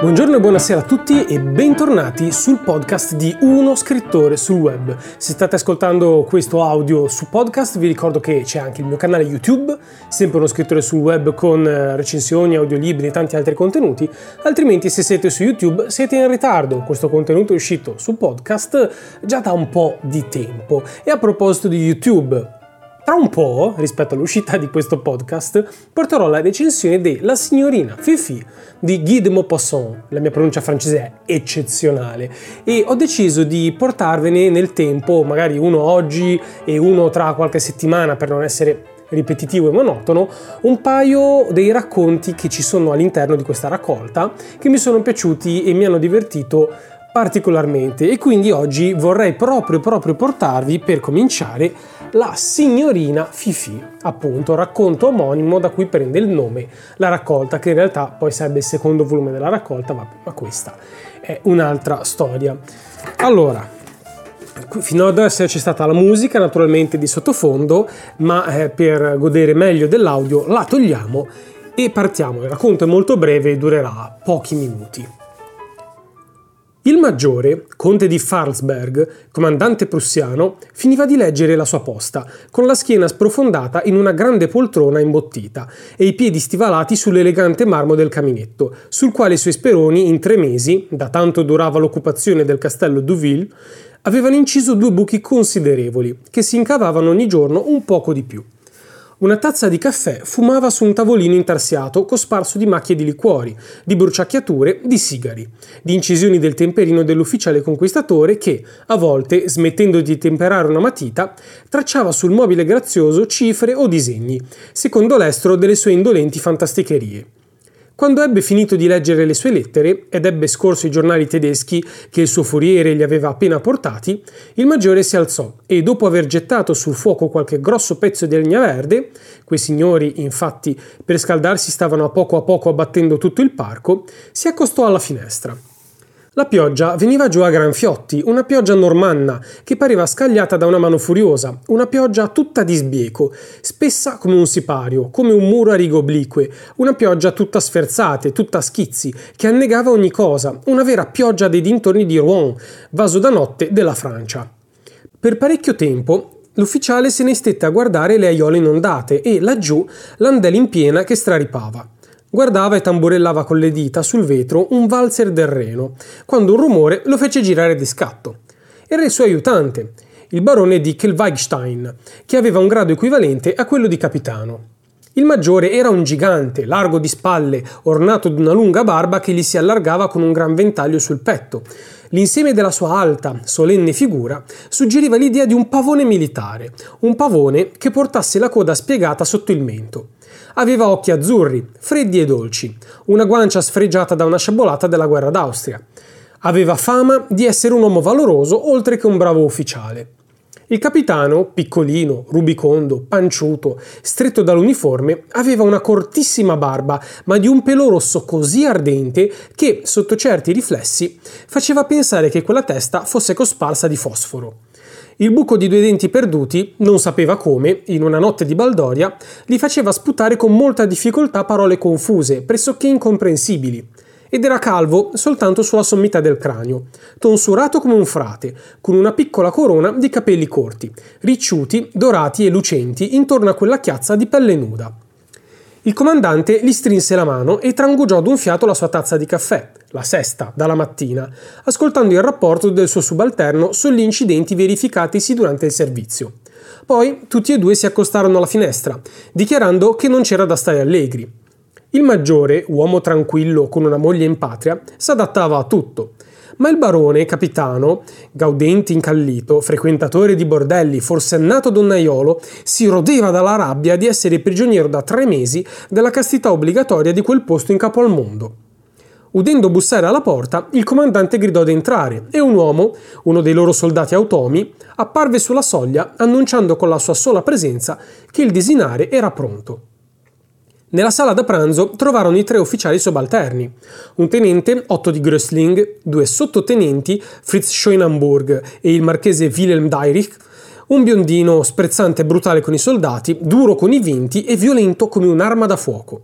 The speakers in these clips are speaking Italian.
Buongiorno e buonasera a tutti e bentornati sul podcast di Uno Scrittore sul Web. Se state ascoltando questo audio su podcast vi ricordo che c'è anche il mio canale YouTube, sempre Uno Scrittore sul Web con eh, recensioni, audiolibri e tanti altri contenuti, altrimenti se siete su YouTube siete in ritardo, questo contenuto è uscito su podcast già da un po' di tempo. E a proposito di YouTube, tra un po', rispetto all'uscita di questo podcast, porterò la recensione de La signorina Fifi di Guy de Maupassant. La mia pronuncia francese è eccezionale e ho deciso di portarvene nel tempo, magari uno oggi e uno tra qualche settimana per non essere ripetitivo e monotono, un paio dei racconti che ci sono all'interno di questa raccolta che mi sono piaciuti e mi hanno divertito particolarmente e quindi oggi vorrei proprio proprio portarvi per cominciare la signorina Fifi, appunto racconto omonimo da cui prende il nome la raccolta che in realtà poi sarebbe il secondo volume della raccolta, ma questa è un'altra storia. Allora, Fino ad adesso c'è stata la musica naturalmente di sottofondo, ma eh, per godere meglio dell'audio la togliamo e partiamo. Il racconto è molto breve e durerà pochi minuti. Il maggiore, conte di Farlsberg, comandante prussiano, finiva di leggere la sua posta, con la schiena sprofondata in una grande poltrona imbottita e i piedi stivalati sull'elegante marmo del caminetto, sul quale i suoi speroni, in tre mesi, da tanto durava l'occupazione del castello Douville, avevano inciso due buchi considerevoli, che si incavavano ogni giorno un poco di più. Una tazza di caffè fumava su un tavolino intarsiato cosparso di macchie di liquori, di bruciacchiature, di sigari, di incisioni del temperino dell'ufficiale conquistatore che, a volte, smettendo di temperare una matita, tracciava sul mobile grazioso cifre o disegni, secondo l'estro delle sue indolenti fantasticherie. Quando ebbe finito di leggere le sue lettere ed ebbe scorso i giornali tedeschi che il suo furiere gli aveva appena portati, il maggiore si alzò e dopo aver gettato sul fuoco qualche grosso pezzo di legna verde, quei signori infatti per scaldarsi stavano a poco a poco abbattendo tutto il parco, si accostò alla finestra. La pioggia veniva giù a gran fiotti, una pioggia normanna che pareva scagliata da una mano furiosa, una pioggia tutta di sbieco, spessa come un sipario, come un muro a righe oblique, una pioggia tutta sferzate, tutta schizzi, che annegava ogni cosa, una vera pioggia dei dintorni di Rouen, vaso da notte della Francia. Per parecchio tempo l'ufficiale se ne stette a guardare le aiole inondate e laggiù l'andele in piena che straripava. Guardava e tamburellava con le dita sul vetro un valzer del Reno, quando un rumore lo fece girare di scatto. Era il suo aiutante, il barone di Kelweigstein, che aveva un grado equivalente a quello di capitano. Il maggiore era un gigante, largo di spalle, ornato di una lunga barba che gli si allargava con un gran ventaglio sul petto. L'insieme della sua alta, solenne figura suggeriva l'idea di un pavone militare, un pavone che portasse la coda spiegata sotto il mento. Aveva occhi azzurri, freddi e dolci, una guancia sfregiata da una sciabolata della guerra d'Austria. Aveva fama di essere un uomo valoroso oltre che un bravo ufficiale. Il capitano, piccolino, rubicondo, panciuto, stretto dall'uniforme, aveva una cortissima barba, ma di un pelo rosso così ardente che, sotto certi riflessi, faceva pensare che quella testa fosse cosparsa di fosforo. Il buco di due denti perduti, non sapeva come, in una notte di baldoria, gli faceva sputare con molta difficoltà parole confuse, pressoché incomprensibili. Ed era calvo soltanto sulla sommità del cranio, tonsurato come un frate, con una piccola corona di capelli corti, ricciuti, dorati e lucenti intorno a quella chiazza di pelle nuda. Il comandante gli strinse la mano e trangugiò d'un fiato la sua tazza di caffè, la sesta, dalla mattina, ascoltando il rapporto del suo subalterno sugli incidenti verificatisi durante il servizio. Poi tutti e due si accostarono alla finestra, dichiarando che non c'era da stare allegri. Il maggiore, uomo tranquillo con una moglie in patria, s'adattava a tutto ma il barone, capitano, gaudente incallito, frequentatore di bordelli, forsennato donnaiolo, si rodeva dalla rabbia di essere prigioniero da tre mesi della castità obbligatoria di quel posto in capo al mondo. Udendo bussare alla porta, il comandante gridò di entrare e un uomo, uno dei loro soldati automi, apparve sulla soglia annunciando con la sua sola presenza che il disinare era pronto. Nella sala da pranzo trovarono i tre ufficiali subalterni, un tenente Otto di Grösling, due sottotenenti Fritz Schoenenburg e il marchese Wilhelm Deirich, un biondino sprezzante e brutale con i soldati, duro con i vinti e violento come un'arma da fuoco.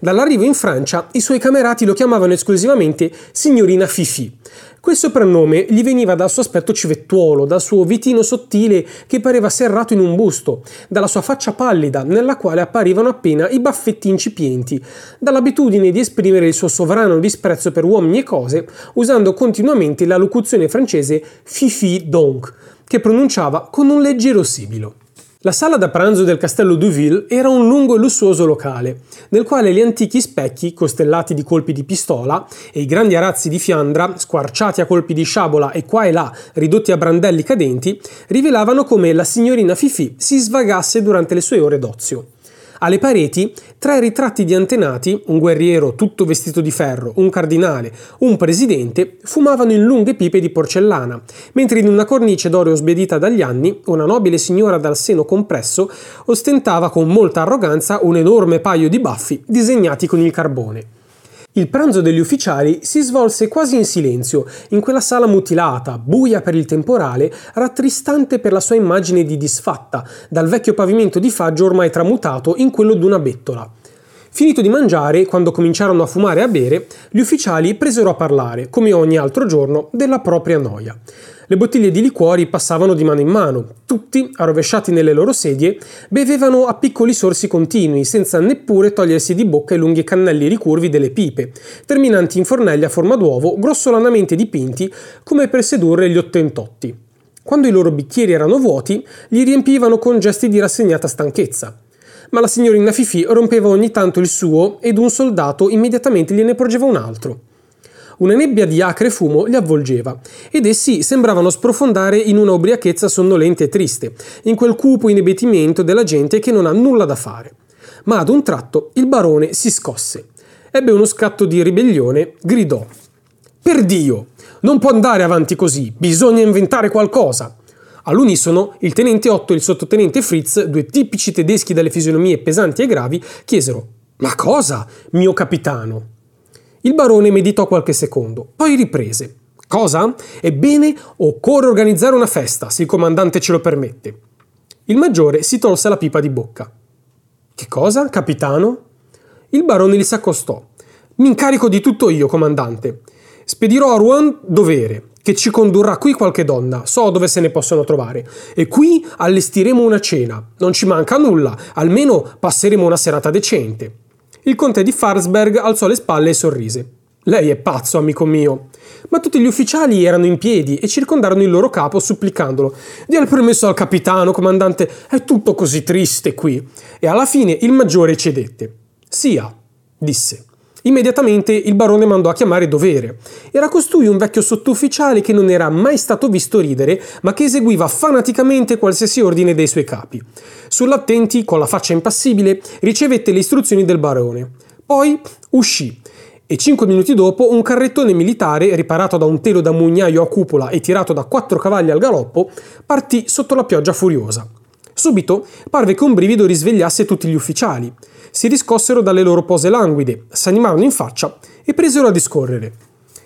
Dall'arrivo in Francia, i suoi camerati lo chiamavano esclusivamente signorina Fifi. Quel soprannome gli veniva dal suo aspetto civettuolo, dal suo vitino sottile che pareva serrato in un busto, dalla sua faccia pallida nella quale apparivano appena i baffetti incipienti, dall'abitudine di esprimere il suo sovrano disprezzo per uomini e cose, usando continuamente la locuzione francese Fifi donc, che pronunciava con un leggero sibilo. La sala da pranzo del castello Duville era un lungo e lussuoso locale, nel quale gli antichi specchi, costellati di colpi di pistola, e i grandi arazzi di Fiandra, squarciati a colpi di sciabola e qua e là ridotti a brandelli cadenti, rivelavano come la signorina Fifi si svagasse durante le sue ore d'ozio. Alle pareti tre ritratti di antenati, un guerriero tutto vestito di ferro, un cardinale, un presidente, fumavano in lunghe pipe di porcellana, mentre in una cornice d'oro sbiadita dagli anni, una nobile signora dal seno compresso ostentava con molta arroganza un enorme paio di baffi disegnati con il carbone. Il pranzo degli ufficiali si svolse quasi in silenzio, in quella sala mutilata, buia per il temporale, rattristante per la sua immagine di disfatta, dal vecchio pavimento di faggio ormai tramutato in quello d'una bettola. Finito di mangiare, quando cominciarono a fumare e a bere, gli ufficiali presero a parlare, come ogni altro giorno, della propria noia. Le bottiglie di liquori passavano di mano in mano. Tutti, arrovesciati nelle loro sedie, bevevano a piccoli sorsi continui, senza neppure togliersi di bocca i lunghi cannelli ricurvi delle pipe, terminanti in fornelli a forma d'uovo, grossolanamente dipinti come per sedurre gli ottentotti. Quando i loro bicchieri erano vuoti, li riempivano con gesti di rassegnata stanchezza ma la signorina Fifi rompeva ogni tanto il suo ed un soldato immediatamente gliene porgeva un altro. Una nebbia di acre fumo li avvolgeva, ed essi sembravano sprofondare in una ubriachezza sonnolenta e triste, in quel cupo inebettimento della gente che non ha nulla da fare. Ma ad un tratto il barone si scosse. Ebbe uno scatto di ribellione, gridò. Per Dio! Non può andare avanti così, bisogna inventare qualcosa. All'unisono, il tenente Otto e il sottotenente Fritz, due tipici tedeschi dalle fisionomie pesanti e gravi, chiesero: Ma cosa, mio capitano? Il barone meditò qualche secondo, poi riprese. Cosa? Ebbene, occorre organizzare una festa, se il comandante ce lo permette. Il maggiore si tolse la pipa di bocca. Che cosa, capitano? Il barone gli s'accostò. Mi incarico di tutto io, comandante. Spedirò a Rouen dovere, che ci condurrà qui qualche donna, so dove se ne possono trovare, e qui allestiremo una cena. Non ci manca nulla, almeno passeremo una serata decente. Il conte di Farsberg alzò le spalle e sorrise. Lei è pazzo, amico mio. Ma tutti gli ufficiali erano in piedi e circondarono il loro capo supplicandolo. Dia il permesso al capitano, comandante, è tutto così triste qui. E alla fine il maggiore cedette. Sia, disse. Immediatamente il barone mandò a chiamare Dovere. Era costui un vecchio sottufficiale che non era mai stato visto ridere, ma che eseguiva fanaticamente qualsiasi ordine dei suoi capi. Sull'attenti, con la faccia impassibile, ricevette le istruzioni del barone. Poi uscì e cinque minuti dopo un carrettone militare, riparato da un telo da mugnaio a cupola e tirato da quattro cavalli al galoppo, partì sotto la pioggia furiosa. Subito parve che un brivido risvegliasse tutti gli ufficiali si riscossero dalle loro pose languide, s'animarono in faccia e presero a discorrere.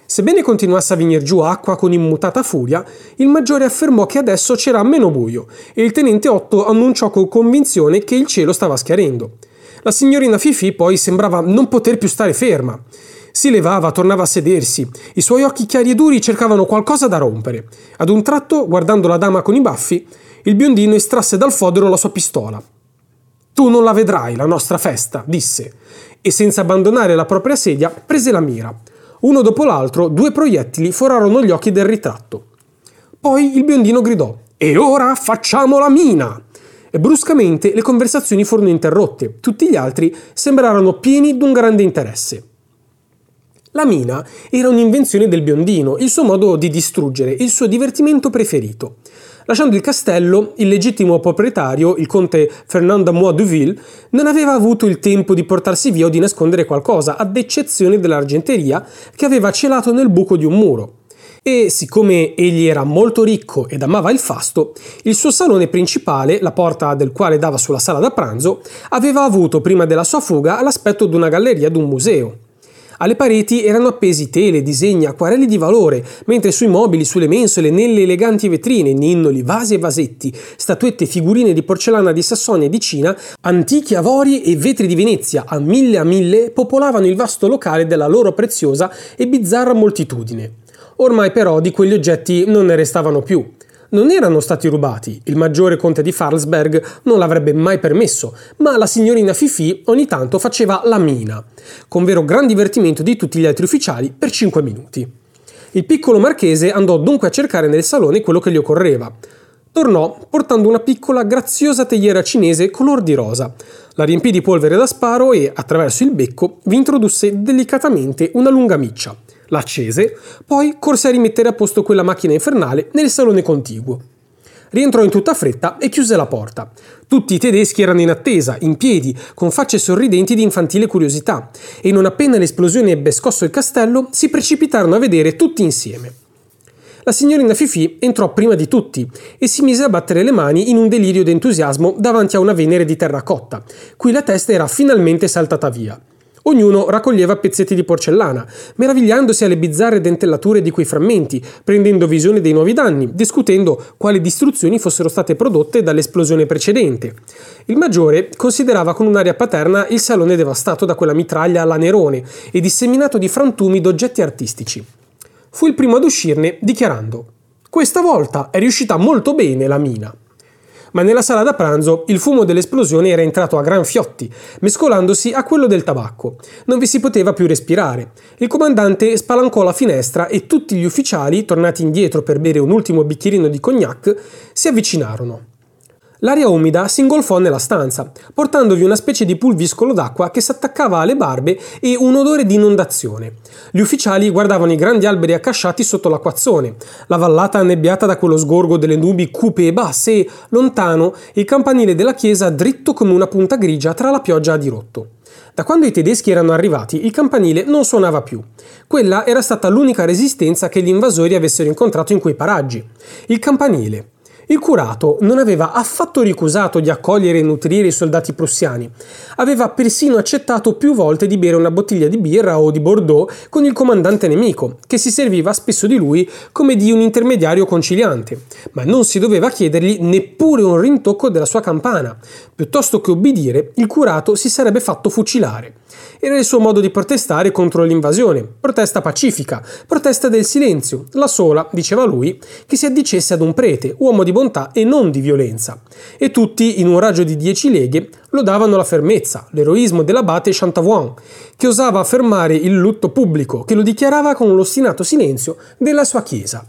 Sebbene continuasse a venir giù acqua con immutata furia, il maggiore affermò che adesso c'era meno buio e il tenente Otto annunciò con convinzione che il cielo stava schiarendo. La signorina Fifi poi sembrava non poter più stare ferma. Si levava, tornava a sedersi, i suoi occhi chiari e duri cercavano qualcosa da rompere. Ad un tratto, guardando la dama con i baffi, il biondino estrasse dal fodero la sua pistola. Tu non la vedrai, la nostra festa, disse, e senza abbandonare la propria sedia prese la mira. Uno dopo l'altro, due proiettili forarono gli occhi del ritratto. Poi il biondino gridò: E ora facciamo la mina! E bruscamente le conversazioni furono interrotte. Tutti gli altri sembrarono pieni d'un grande interesse. La mina era un'invenzione del biondino, il suo modo di distruggere, il suo divertimento preferito. Lasciando il castello, il legittimo proprietario, il conte Fernand d'Amois Duville, non aveva avuto il tempo di portarsi via o di nascondere qualcosa, ad eccezione dell'argenteria che aveva celato nel buco di un muro. E siccome egli era molto ricco ed amava il fasto, il suo salone principale, la porta del quale dava sulla sala da pranzo, aveva avuto prima della sua fuga l'aspetto di una galleria d'un museo. Alle pareti erano appesi tele, disegni, acquarelli di valore, mentre sui mobili, sulle mensole, nelle eleganti vetrine, ninnoli, vasi e vasetti, statuette, figurine di porcellana di Sassonia e di Cina, antichi avori e vetri di Venezia a mille a mille popolavano il vasto locale della loro preziosa e bizzarra moltitudine. Ormai però di quegli oggetti non ne restavano più non erano stati rubati, il maggiore conte di Farlsberg non l'avrebbe mai permesso, ma la signorina Fifi ogni tanto faceva la mina, con vero gran divertimento di tutti gli altri ufficiali per 5 minuti. Il piccolo marchese andò dunque a cercare nel salone quello che gli occorreva. Tornò portando una piccola graziosa teiera cinese color di rosa. La riempì di polvere da sparo e, attraverso il becco, vi introdusse delicatamente una lunga miccia l'accese, poi corse a rimettere a posto quella macchina infernale nel salone contiguo. Rientrò in tutta fretta e chiuse la porta. Tutti i tedeschi erano in attesa, in piedi, con facce sorridenti di infantile curiosità, e non appena l'esplosione ebbe scosso il castello, si precipitarono a vedere tutti insieme. La signorina Fifi entrò prima di tutti e si mise a battere le mani in un delirio d'entusiasmo davanti a una Venere di terracotta, cui la testa era finalmente saltata via. Ognuno raccoglieva pezzetti di porcellana, meravigliandosi alle bizzarre dentellature di quei frammenti, prendendo visione dei nuovi danni, discutendo quali distruzioni fossero state prodotte dall'esplosione precedente. Il maggiore considerava con un'aria paterna il salone devastato da quella mitraglia alla Nerone e disseminato di frantumi d'oggetti artistici. Fu il primo ad uscirne dichiarando: Questa volta è riuscita molto bene la mina ma nella sala da pranzo il fumo dell'esplosione era entrato a gran fiotti, mescolandosi a quello del tabacco. Non vi si poteva più respirare. Il comandante spalancò la finestra e tutti gli ufficiali, tornati indietro per bere un ultimo bicchierino di cognac, si avvicinarono. L'aria umida si ingolfò nella stanza, portandovi una specie di pulviscolo d'acqua che si attaccava alle barbe e un odore di inondazione. Gli ufficiali guardavano i grandi alberi accasciati sotto l'acquazzone, la vallata annebbiata da quello sgorgo delle nubi cupe e basse e, lontano, il campanile della chiesa dritto come una punta grigia tra la pioggia a dirotto. Da quando i tedeschi erano arrivati, il campanile non suonava più. Quella era stata l'unica resistenza che gli invasori avessero incontrato in quei paraggi. Il campanile, il curato non aveva affatto ricusato di accogliere e nutrire i soldati prussiani. Aveva persino accettato più volte di bere una bottiglia di birra o di Bordeaux con il comandante nemico, che si serviva spesso di lui come di un intermediario conciliante, ma non si doveva chiedergli neppure un rintocco della sua campana. Piuttosto che obbedire, il curato si sarebbe fatto fucilare. Era il suo modo di protestare contro l'invasione, protesta pacifica, protesta del silenzio, la sola, diceva lui, che si addicesse ad un prete, uomo di bontà e non di violenza. E tutti, in un raggio di dieci leghe, lodavano la fermezza, l'eroismo dell'abate Chantavoine, che osava affermare il lutto pubblico, che lo dichiarava con l'ostinato silenzio della sua chiesa.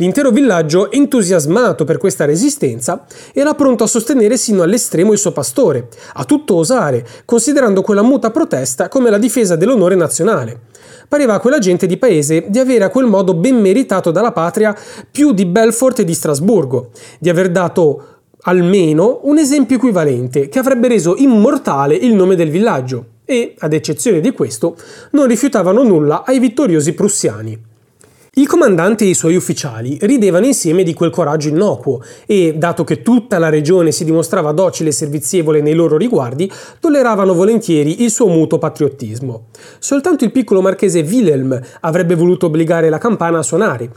L'intero villaggio, entusiasmato per questa resistenza, era pronto a sostenere sino all'estremo il suo pastore, a tutto osare, considerando quella muta protesta come la difesa dell'onore nazionale. Pareva a quella gente di paese di avere a quel modo ben meritato dalla patria più di Belfort e di Strasburgo, di aver dato almeno un esempio equivalente che avrebbe reso immortale il nome del villaggio e, ad eccezione di questo, non rifiutavano nulla ai vittoriosi prussiani. Il comandante e i suoi ufficiali ridevano insieme di quel coraggio innocuo e, dato che tutta la regione si dimostrava docile e servizievole nei loro riguardi, tolleravano volentieri il suo muto patriottismo. Soltanto il piccolo marchese Wilhelm avrebbe voluto obbligare la campana a suonare,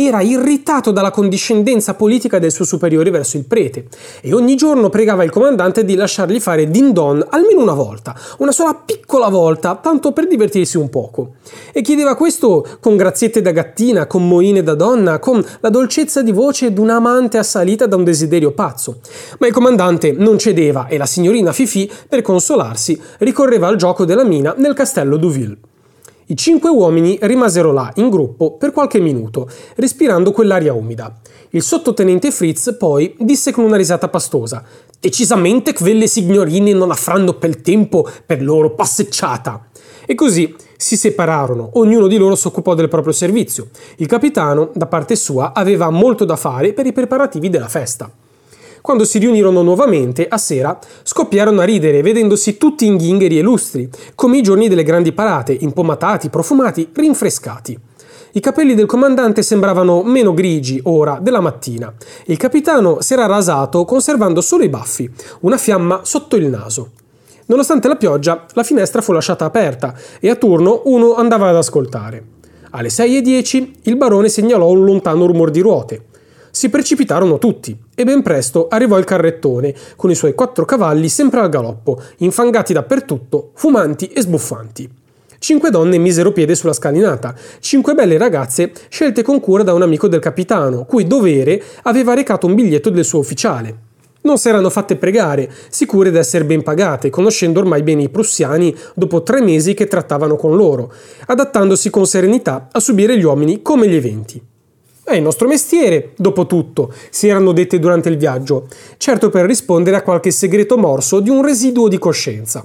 era irritato dalla condiscendenza politica del suo superiore verso il prete e ogni giorno pregava il comandante di lasciargli fare din don almeno una volta, una sola piccola volta, tanto per divertirsi un poco. E chiedeva questo con graziette da gattina, con moine da donna, con la dolcezza di voce d'un amante assalita da un desiderio pazzo. Ma il comandante non cedeva e la signorina Fifi, per consolarsi, ricorreva al gioco della mina nel castello Duville. I cinque uomini rimasero là, in gruppo, per qualche minuto, respirando quell'aria umida. Il sottotenente Fritz poi disse con una risata pastosa: Decisamente quelle signorine non afranno pel tempo per loro passeggiata. E così si separarono, ognuno di loro si occupò del proprio servizio. Il capitano, da parte sua, aveva molto da fare per i preparativi della festa. Quando si riunirono nuovamente, a sera, scoppiarono a ridere, vedendosi tutti inghingheri e lustri, come i giorni delle grandi parate, impomatati, profumati, rinfrescati. I capelli del comandante sembravano meno grigi ora della mattina. Il capitano si era rasato conservando solo i baffi, una fiamma sotto il naso. Nonostante la pioggia, la finestra fu lasciata aperta e a turno uno andava ad ascoltare. Alle 6.10 il barone segnalò un lontano rumore di ruote. Si precipitarono tutti e ben presto arrivò il carrettone con i suoi quattro cavalli sempre al galoppo, infangati dappertutto, fumanti e sbuffanti. Cinque donne misero piede sulla scalinata, cinque belle ragazze scelte con cura da un amico del capitano, cui dovere aveva recato un biglietto del suo ufficiale. Non si erano fatte pregare, sicure d'essere ben pagate, conoscendo ormai bene i prussiani dopo tre mesi che trattavano con loro, adattandosi con serenità a subire gli uomini come gli eventi. È il nostro mestiere, dopo tutto, si erano dette durante il viaggio, certo per rispondere a qualche segreto morso di un residuo di coscienza.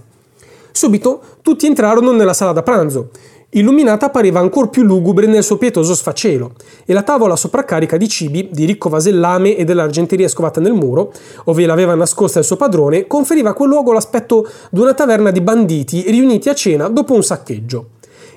Subito tutti entrarono nella sala da pranzo. Illuminata pareva ancor più lugubre nel suo pietoso sfacelo, e la tavola sopraccarica di cibi, di ricco vasellame e dell'argenteria scovata nel muro, ove l'aveva nascosta il suo padrone, conferiva a quel luogo l'aspetto di una taverna di banditi riuniti a cena dopo un saccheggio.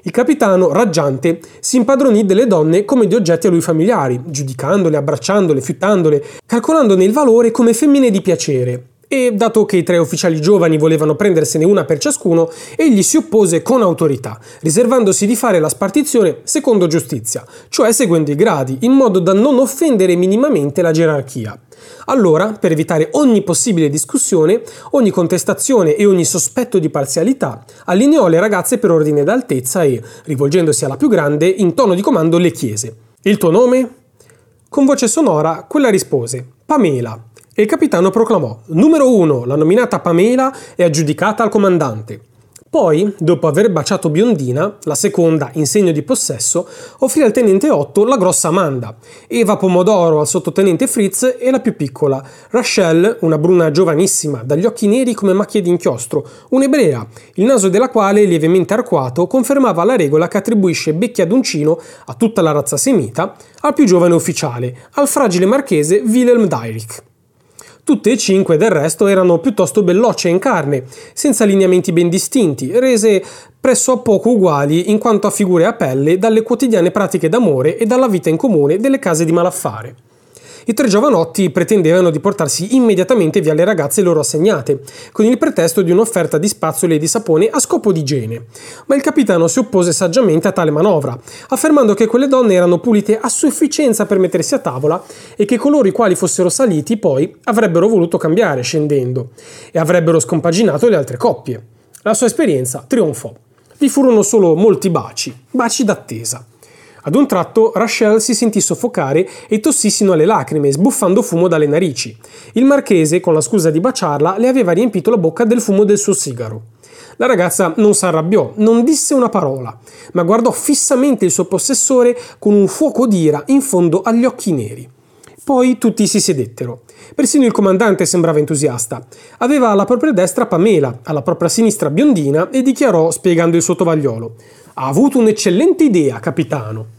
Il capitano, raggiante, si impadronì delle donne come di oggetti a lui familiari, giudicandole, abbracciandole, fiuttandole, calcolandone il valore come femmine di piacere, e dato che i tre ufficiali giovani volevano prendersene una per ciascuno, egli si oppose con autorità, riservandosi di fare la spartizione secondo giustizia, cioè seguendo i gradi, in modo da non offendere minimamente la gerarchia. Allora, per evitare ogni possibile discussione, ogni contestazione e ogni sospetto di parzialità, allineò le ragazze per ordine d'altezza e, rivolgendosi alla più grande, in tono di comando le chiese: Il tuo nome? Con voce sonora, quella rispose: Pamela e il capitano proclamò numero 1, la nominata Pamela è aggiudicata al comandante. Poi, dopo aver baciato Biondina, la seconda, in segno di possesso, offrì al tenente Otto la grossa Amanda, Eva Pomodoro al sottotenente Fritz e la più piccola, Rachel, una bruna giovanissima, dagli occhi neri come macchie d'inchiostro, un'ebrea, il naso della quale, lievemente arcuato, confermava la regola che attribuisce becchi ad uncino a tutta la razza semita, al più giovane ufficiale, al fragile marchese Wilhelm Dyrich. Tutte e cinque del resto erano piuttosto bellocce in carne, senza lineamenti ben distinti, rese presso a poco uguali in quanto a figure a pelle dalle quotidiane pratiche d'amore e dalla vita in comune delle case di malaffare. I tre giovanotti pretendevano di portarsi immediatamente via le ragazze loro assegnate, con il pretesto di un'offerta di spazzole e di sapone a scopo di igiene. Ma il capitano si oppose saggiamente a tale manovra, affermando che quelle donne erano pulite a sufficienza per mettersi a tavola e che coloro i quali fossero saliti poi avrebbero voluto cambiare scendendo e avrebbero scompaginato le altre coppie. La sua esperienza trionfò. Vi furono solo molti baci, baci d'attesa. Ad un tratto Rachel si sentì soffocare e tossì sino alle lacrime, sbuffando fumo dalle narici. Il marchese, con la scusa di baciarla, le aveva riempito la bocca del fumo del suo sigaro. La ragazza non s'arrabbiò, non disse una parola, ma guardò fissamente il suo possessore con un fuoco d'ira in fondo agli occhi neri. Poi tutti si sedettero. Persino il comandante sembrava entusiasta. Aveva alla propria destra Pamela, alla propria sinistra Biondina e dichiarò, spiegando il suo tovagliolo: Ha avuto un'eccellente idea, capitano.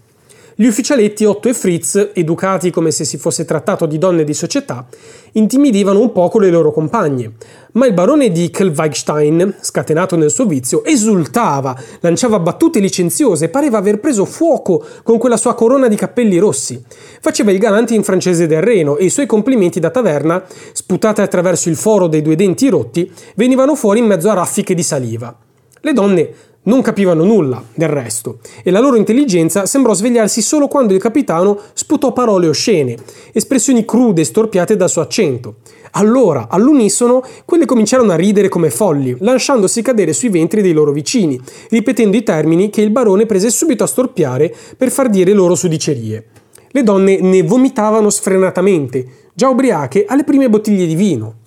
Gli ufficialetti Otto e Fritz, educati come se si fosse trattato di donne di società, intimidivano un poco le loro compagne, ma il barone di Kelweigstein, scatenato nel suo vizio, esultava, lanciava battute licenziose pareva aver preso fuoco con quella sua corona di cappelli rossi. Faceva il galante in francese del Reno e i suoi complimenti da taverna, sputate attraverso il foro dei due denti rotti, venivano fuori in mezzo a raffiche di saliva. Le donne non capivano nulla del resto e la loro intelligenza sembrò svegliarsi solo quando il capitano sputò parole oscene, espressioni crude e storpiate dal suo accento. Allora, all'unisono, quelle cominciarono a ridere come folli, lasciandosi cadere sui ventri dei loro vicini, ripetendo i termini che il barone prese subito a storpiare per far dire loro sudicerie. Le donne ne vomitavano sfrenatamente, già ubriache alle prime bottiglie di vino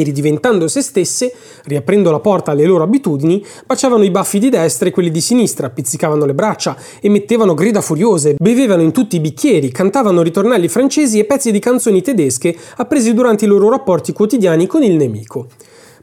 e ridiventando se stesse, riaprendo la porta alle loro abitudini, baciavano i baffi di destra e quelli di sinistra, pizzicavano le braccia, emettevano grida furiose, bevevano in tutti i bicchieri, cantavano ritornelli francesi e pezzi di canzoni tedesche appresi durante i loro rapporti quotidiani con il nemico.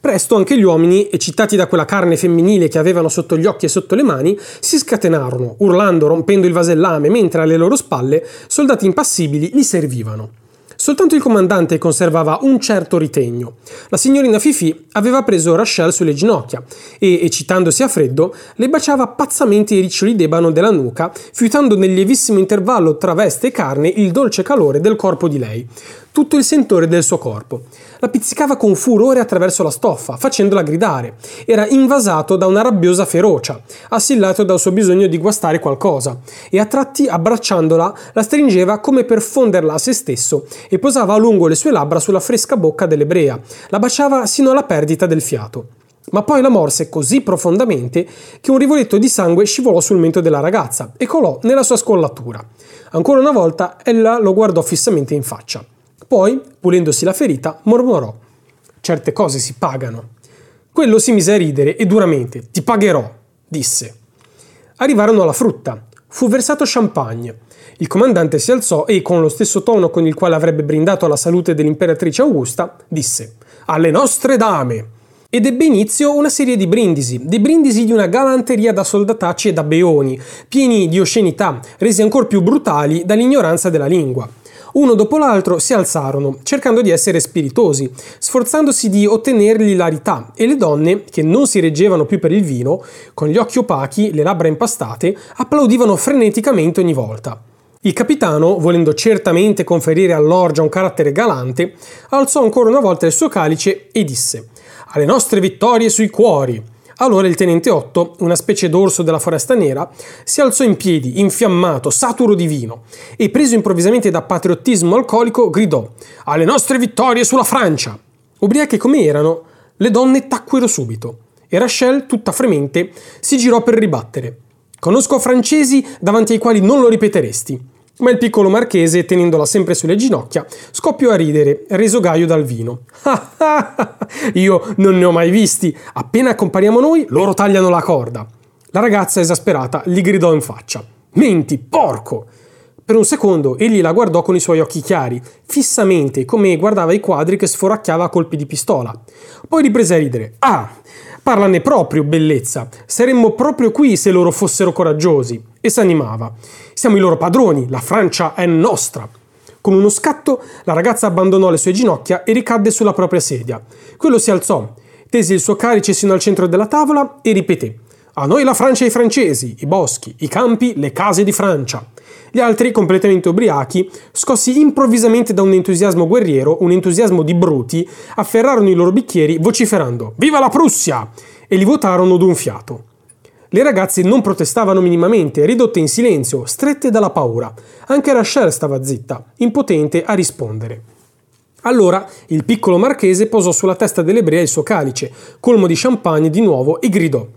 Presto anche gli uomini, eccitati da quella carne femminile che avevano sotto gli occhi e sotto le mani, si scatenarono, urlando, rompendo il vasellame, mentre alle loro spalle soldati impassibili li servivano. Soltanto il comandante conservava un certo ritegno. La signorina Fifi aveva preso Rachel sulle ginocchia e, eccitandosi a freddo, le baciava pazzamente i riccioli d'ebano della nuca, fiutando nel lievissimo intervallo tra veste e carne il dolce calore del corpo di lei. tutto il sentore del suo corpo. La pizzicava con furore attraverso la stoffa, facendola gridare. Era invasato da una rabbiosa ferocia, assillato dal suo bisogno di guastare qualcosa, e a tratti abbracciandola la stringeva come per fonderla a se stesso e posava a lungo le sue labbra sulla fresca bocca dell'ebrea, la baciava sino alla perdita del fiato ma poi la morse così profondamente che un rivoletto di sangue scivolò sul mento della ragazza e colò nella sua scollatura. Ancora una volta ella lo guardò fissamente in faccia. Poi, pulendosi la ferita, mormorò: Certe cose si pagano. Quello si mise a ridere e duramente: Ti pagherò, disse. Arrivarono alla frutta. Fu versato champagne. Il comandante si alzò e, con lo stesso tono con il quale avrebbe brindato alla salute dell'imperatrice Augusta, disse: Alle nostre dame! Ed ebbe inizio una serie di brindisi, dei brindisi di una galanteria da soldatacci e da beoni, pieni di oscenità, resi ancora più brutali dall'ignoranza della lingua. Uno dopo l'altro si alzarono, cercando di essere spiritosi, sforzandosi di ottenere l'ilarità, e le donne, che non si reggevano più per il vino, con gli occhi opachi, le labbra impastate, applaudivano freneticamente ogni volta. Il capitano, volendo certamente conferire all'orgia un carattere galante, alzò ancora una volta il suo calice e disse alle nostre vittorie sui cuori. Allora il tenente Otto, una specie d'orso della foresta nera, si alzò in piedi, infiammato, saturo di vino, e preso improvvisamente da patriottismo alcolico, gridò Alle nostre vittorie sulla Francia! Ubriache come erano, le donne tacquero subito, e Rachel, tutta fremente, si girò per ribattere. Conosco francesi davanti ai quali non lo ripeteresti. Ma il piccolo marchese, tenendola sempre sulle ginocchia, scoppiò a ridere, reso gaio dal vino. Io non ne ho mai visti. Appena compariamo noi, loro tagliano la corda. La ragazza, esasperata, gli gridò in faccia. Menti, porco! Per un secondo egli la guardò con i suoi occhi chiari, fissamente, come guardava i quadri che sforacchiava a colpi di pistola. Poi riprese a ridere. Ah, parlane proprio, bellezza. Saremmo proprio qui se loro fossero coraggiosi. E s'animava. Siamo i loro padroni, la Francia è nostra. Con uno scatto la ragazza abbandonò le sue ginocchia e ricadde sulla propria sedia. Quello si alzò, tese il suo calice sino al centro della tavola e ripeté A noi la Francia e i francesi, i boschi, i campi, le case di Francia. Gli altri, completamente ubriachi, scossi improvvisamente da un entusiasmo guerriero, un entusiasmo di bruti, afferrarono i loro bicchieri vociferando Viva la Prussia! e li votarono d'un fiato. Le ragazze non protestavano minimamente, ridotte in silenzio, strette dalla paura. Anche Rachel stava zitta, impotente a rispondere. Allora il piccolo marchese posò sulla testa dell'ebrea il suo calice, colmo di champagne di nuovo, e gridò: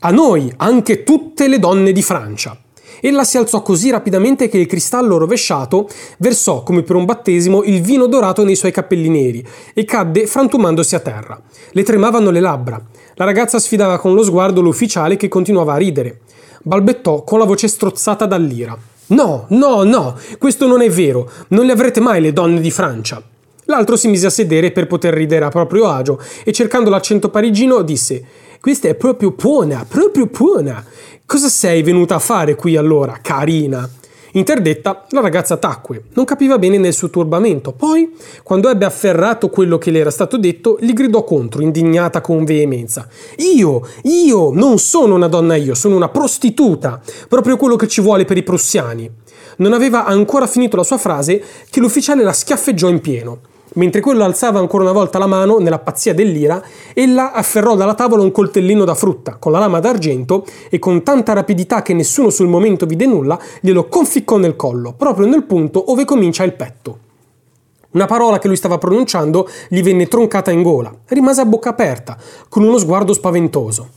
A noi, anche tutte le donne di Francia! Ella si alzò così rapidamente che il cristallo rovesciato versò come per un battesimo il vino dorato nei suoi capelli neri e cadde frantumandosi a terra. Le tremavano le labbra. La ragazza sfidava con lo sguardo l'ufficiale che continuava a ridere. Balbettò con la voce strozzata dall'ira. No, no, no, questo non è vero. Non le avrete mai le donne di Francia. L'altro si mise a sedere per poter ridere a proprio agio e cercando l'accento parigino disse Questa è proprio buona, proprio buona. Cosa sei venuta a fare qui allora, carina? Interdetta, la ragazza tacque, non capiva bene nel suo turbamento. Poi, quando ebbe afferrato quello che le era stato detto, gli gridò contro, indignata con veemenza. Io, io, non sono una donna io, sono una prostituta, proprio quello che ci vuole per i prussiani. Non aveva ancora finito la sua frase che l'ufficiale la schiaffeggiò in pieno. Mentre quello alzava ancora una volta la mano nella pazzia dell'ira, ella afferrò dalla tavola un coltellino da frutta con la lama d'argento e con tanta rapidità che nessuno sul momento vide nulla, glielo conficcò nel collo, proprio nel punto ove comincia il petto. Una parola che lui stava pronunciando gli venne troncata in gola. Rimase a bocca aperta, con uno sguardo spaventoso.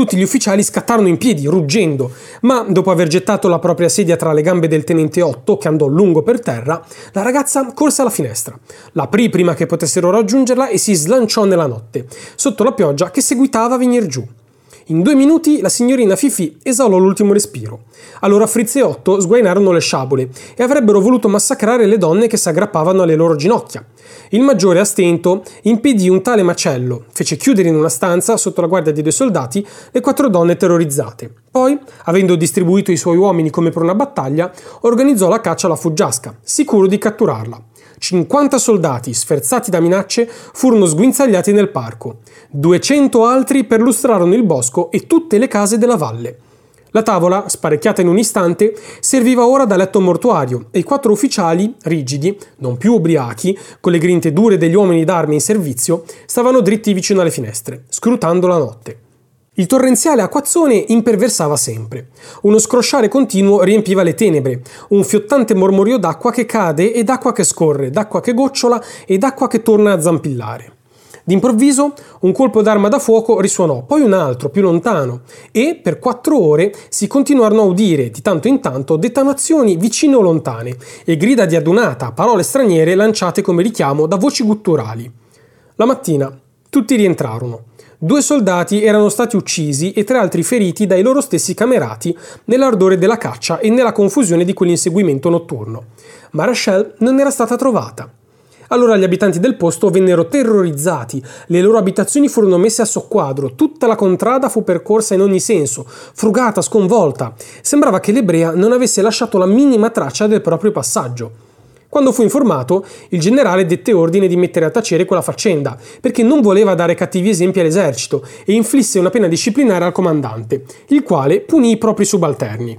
Tutti gli ufficiali scattarono in piedi, ruggendo, ma dopo aver gettato la propria sedia tra le gambe del tenente Otto, che andò lungo per terra, la ragazza corse alla finestra, l'aprì prima che potessero raggiungerla e si slanciò nella notte, sotto la pioggia che seguitava a venir giù. In due minuti la signorina Fifi esalò l'ultimo respiro. Allora Fritz e Otto sguainarono le sciabole e avrebbero voluto massacrare le donne che si aggrappavano alle loro ginocchia. Il maggiore a stento impedì un tale macello, fece chiudere in una stanza, sotto la guardia di due soldati, le quattro donne terrorizzate. Poi, avendo distribuito i suoi uomini come per una battaglia, organizzò la caccia alla fuggiasca, sicuro di catturarla. 50 soldati, sferzati da minacce, furono sguinzagliati nel parco. 200 altri perlustrarono il bosco e tutte le case della valle. La tavola, sparecchiata in un istante, serviva ora da letto mortuario e i quattro ufficiali, rigidi, non più ubriachi, con le grinte dure degli uomini d'armi in servizio, stavano dritti vicino alle finestre, scrutando la notte. Il torrenziale acquazzone imperversava sempre. Uno scrosciare continuo riempiva le tenebre, un fiottante mormorio d'acqua che cade e d'acqua che scorre, d'acqua che gocciola e d'acqua che torna a zampillare. D'improvviso un colpo d'arma da fuoco risuonò, poi un altro, più lontano, e per quattro ore si continuarono a udire di tanto in tanto detonazioni vicine o lontane e grida di adunata, parole straniere lanciate come richiamo da voci gutturali. La mattina tutti rientrarono. Due soldati erano stati uccisi e tre altri feriti dai loro stessi camerati nell'ardore della caccia e nella confusione di quell'inseguimento notturno. Ma Rachel non era stata trovata. Allora gli abitanti del posto vennero terrorizzati, le loro abitazioni furono messe a soqquadro, tutta la contrada fu percorsa in ogni senso, frugata, sconvolta. Sembrava che l'ebrea non avesse lasciato la minima traccia del proprio passaggio. Quando fu informato, il generale dette ordine di mettere a tacere quella faccenda, perché non voleva dare cattivi esempi all'esercito e inflisse una pena disciplinare al comandante, il quale punì i propri subalterni.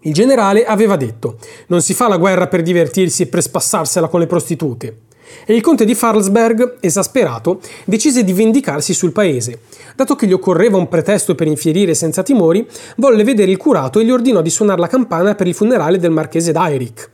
Il generale aveva detto: Non si fa la guerra per divertirsi e per spassarsela con le prostitute. E il conte di Farlsberg, esasperato, decise di vendicarsi sul paese. Dato che gli occorreva un pretesto per infierire senza timori, volle vedere il curato e gli ordinò di suonare la campana per il funerale del marchese d'Airic.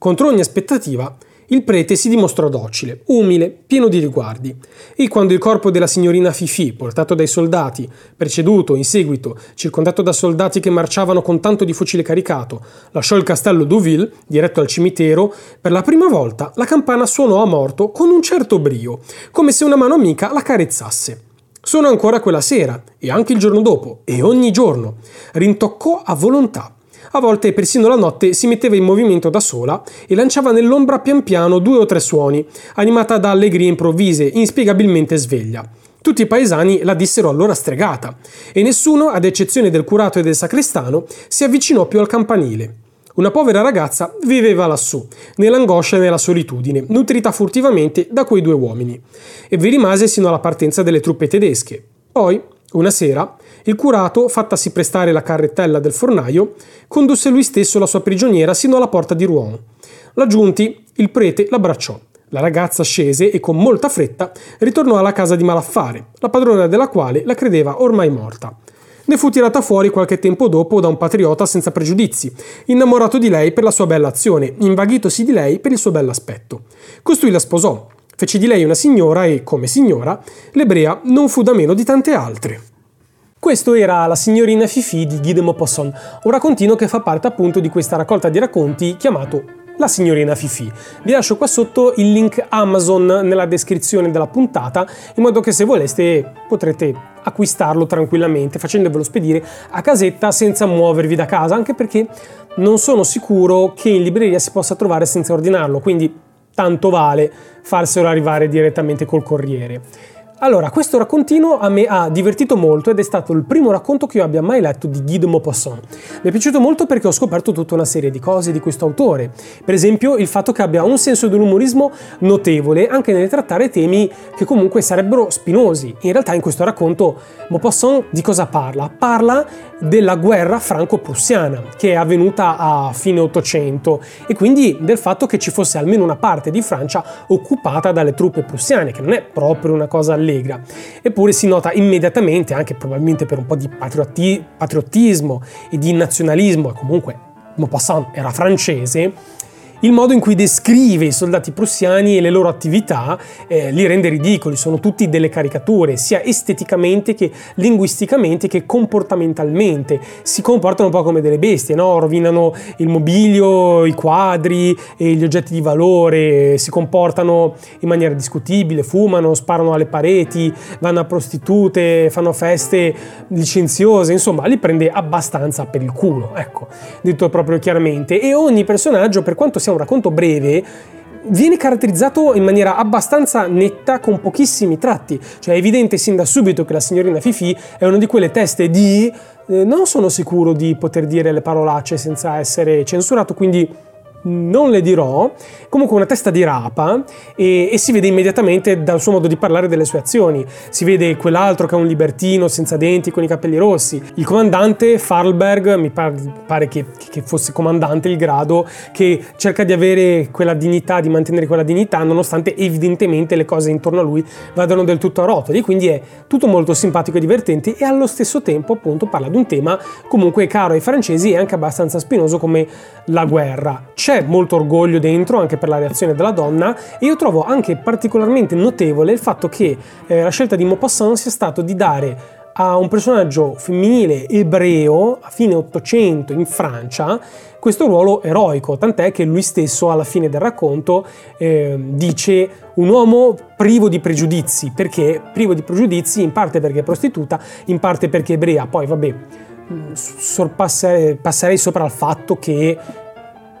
Contro ogni aspettativa, il prete si dimostrò docile, umile, pieno di riguardi, e quando il corpo della signorina Fifi, portato dai soldati, preceduto in seguito, circondato da soldati che marciavano con tanto di fucile caricato, lasciò il castello Douville, diretto al cimitero, per la prima volta la campana suonò a morto con un certo brio, come se una mano amica la carezzasse. Suonò ancora quella sera, e anche il giorno dopo, e ogni giorno. Rintoccò a volontà a volte persino la notte si metteva in movimento da sola e lanciava nell'ombra pian piano due o tre suoni, animata da allegrie improvvise, inspiegabilmente sveglia. Tutti i paesani la dissero allora stregata, e nessuno, ad eccezione del curato e del sacrestano, si avvicinò più al campanile. Una povera ragazza viveva lassù, nell'angoscia e nella solitudine, nutrita furtivamente da quei due uomini, e vi rimase sino alla partenza delle truppe tedesche. Poi, una sera, il curato, fattasi prestare la carrettella del fornaio, condusse lui stesso la sua prigioniera sino alla porta di Rouen. La giunti, il prete l'abbracciò. La ragazza scese e con molta fretta ritornò alla casa di Malaffare, la padrona della quale la credeva ormai morta. Ne fu tirata fuori qualche tempo dopo da un patriota senza pregiudizi, innamorato di lei per la sua bella azione, invaghitosi di lei per il suo bell'aspetto. Costui la sposò, fece di lei una signora e, come signora, l'ebrea non fu da meno di tante altre. Questo era La signorina Fifi di Guy de Maupassant, un raccontino che fa parte appunto di questa raccolta di racconti chiamato La signorina Fifi. Vi lascio qua sotto il link Amazon nella descrizione della puntata, in modo che se voleste potrete acquistarlo tranquillamente facendovelo spedire a casetta senza muovervi da casa, anche perché non sono sicuro che in libreria si possa trovare senza ordinarlo, quindi tanto vale farselo arrivare direttamente col corriere. Allora, questo raccontino a me ha divertito molto ed è stato il primo racconto che io abbia mai letto di Guy de Maupassant. Mi è piaciuto molto perché ho scoperto tutta una serie di cose di questo autore. Per esempio, il fatto che abbia un senso dell'umorismo notevole anche nel trattare temi che comunque sarebbero spinosi. In realtà in questo racconto Maupassant di cosa parla? Parla della guerra franco-prussiana che è avvenuta a fine Ottocento e quindi del fatto che ci fosse almeno una parte di Francia occupata dalle truppe prussiane, che non è proprio una cosa allegra allegra. Eppure si nota immediatamente, anche probabilmente per un po' di patrioti- patriottismo e di nazionalismo, e comunque Maupassant era francese, il modo in cui descrive i soldati prussiani e le loro attività eh, li rende ridicoli, sono tutti delle caricature, sia esteticamente che linguisticamente che comportamentalmente. Si comportano un po' come delle bestie, no? rovinano il mobilio, i quadri e gli oggetti di valore, si comportano in maniera discutibile, fumano, sparano alle pareti, vanno a prostitute, fanno feste licenziose, insomma li prende abbastanza per il culo, ecco, detto proprio chiaramente. E ogni personaggio, per quanto sia sia un racconto breve, viene caratterizzato in maniera abbastanza netta con pochissimi tratti. Cioè è evidente sin da subito che la signorina Fifi è una di quelle teste di... Eh, non sono sicuro di poter dire le parolacce senza essere censurato, quindi non le dirò, comunque una testa di rapa e, e, si vede immediatamente dal suo modo di parlare delle sue azioni. Si vede quell'altro che è un libertino senza denti con i capelli rossi. Il comandante Farlberg, mi pare, pare che, che, fosse comandante il grado, che cerca di avere quella dignità, di mantenere quella dignità, nonostante evidentemente le cose intorno a lui vadano del tutto a rotoli. Quindi è tutto molto simpatico e divertente e allo stesso tempo appunto parla di un tema comunque caro ai francesi e anche abbastanza spinoso come la guerra. Molto orgoglio dentro anche per la reazione della donna e io trovo anche particolarmente notevole il fatto che eh, la scelta di Maupassant sia stato di dare a un personaggio femminile ebreo a fine Ottocento in Francia questo ruolo eroico, tant'è che lui stesso alla fine del racconto eh, dice un uomo privo di pregiudizi, perché privo di pregiudizi in parte perché è prostituta, in parte perché è ebrea, poi vabbè sorpasserei passerei sopra il fatto che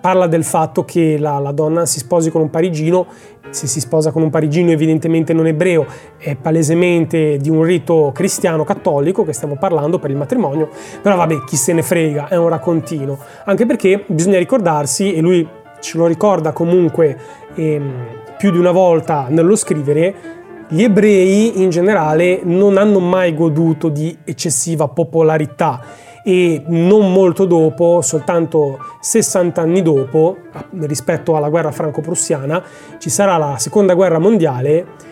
parla del fatto che la, la, donna si sposi con un parigino, se si sposa con un parigino evidentemente non ebreo, è palesemente di un rito cristiano cattolico che stiamo parlando per il matrimonio, però vabbè chi se ne frega, è un raccontino, anche perché bisogna ricordarsi, e lui ce lo ricorda comunque ehm, più di una volta nello scrivere, gli ebrei in generale non hanno mai goduto di eccessiva popolarità e non molto dopo, soltanto 60 anni dopo, rispetto alla guerra franco-prussiana, ci sarà la seconda guerra mondiale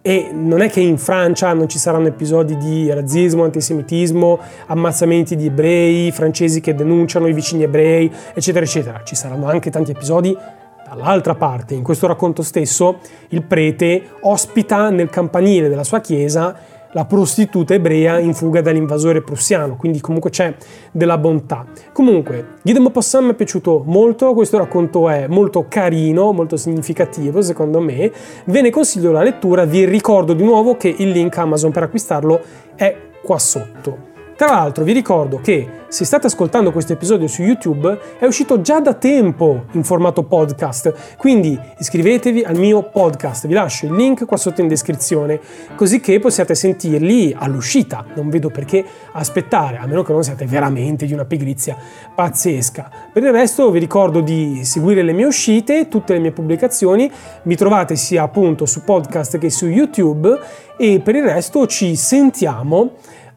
e non è che in Francia non ci saranno episodi di razzismo, antisemitismo, ammazzamenti di ebrei, francesi che denunciano i vicini ebrei, eccetera, eccetera. Ci saranno anche tanti episodi Dall'altra parte, in questo racconto stesso, il prete ospita nel campanile della sua chiesa la prostituta ebrea in fuga dall'invasore prussiano, quindi comunque c'è della bontà. Comunque, Guy de Maupassant mi è piaciuto molto, questo racconto è molto carino, molto significativo secondo me, ve ne consiglio la lettura, vi ricordo di nuovo che il link Amazon per acquistarlo è qua sotto. Tra l'altro vi ricordo che se state ascoltando questo episodio su YouTube è uscito già da tempo in formato podcast, quindi iscrivetevi al mio podcast, vi lascio il link qua sotto in descrizione, così che possiate sentirli all'uscita, non vedo perché aspettare, a meno che non siate veramente di una pigrizia pazzesca. Per il resto vi ricordo di seguire le mie uscite, tutte le mie pubblicazioni, mi trovate sia appunto su podcast che su YouTube. E per il resto ci sentiamo